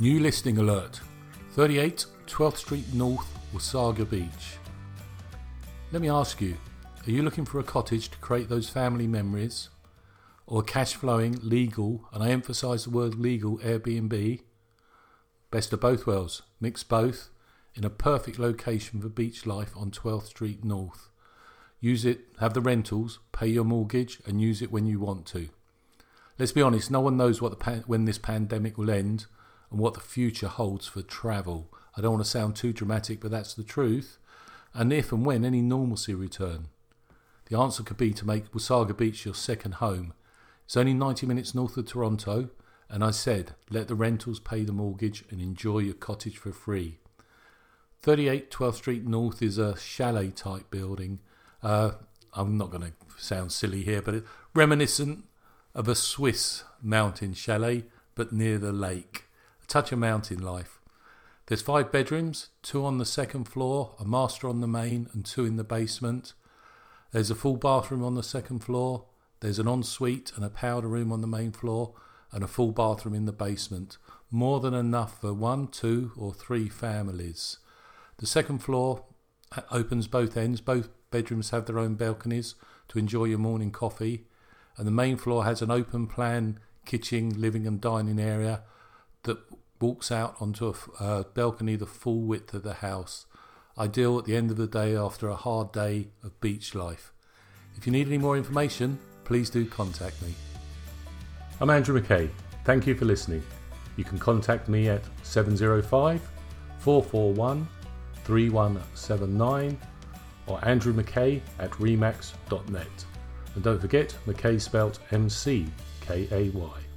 New listing alert 38 12th Street North, Wasaga Beach. Let me ask you are you looking for a cottage to create those family memories? Or cash flowing, legal, and I emphasise the word legal Airbnb? Best of both worlds, mix both in a perfect location for beach life on 12th Street North. Use it, have the rentals, pay your mortgage, and use it when you want to. Let's be honest, no one knows what the when this pandemic will end and what the future holds for travel. I don't want to sound too dramatic, but that's the truth. And if and when any normalcy return. The answer could be to make Wasaga Beach your second home. It's only 90 minutes north of Toronto, and I said, let the rentals pay the mortgage and enjoy your cottage for free. 38 12th Street North is a chalet type building. Uh, I'm not going to sound silly here, but it, reminiscent of a Swiss mountain chalet, but near the lake. Touch of mountain life. There's five bedrooms, two on the second floor, a master on the main, and two in the basement. There's a full bathroom on the second floor. There's an ensuite and a powder room on the main floor, and a full bathroom in the basement. More than enough for one, two, or three families. The second floor uh, opens both ends. Both bedrooms have their own balconies to enjoy your morning coffee. And the main floor has an open plan kitchen, living, and dining area that walks out onto a uh, balcony the full width of the house ideal at the end of the day after a hard day of beach life. If you need any more information, please do contact me. I'm Andrew McKay. Thank you for listening. You can contact me at 705 441 3179 or Andrew McKay at remax.net. And don't forget, McKay spelt M C K A Y.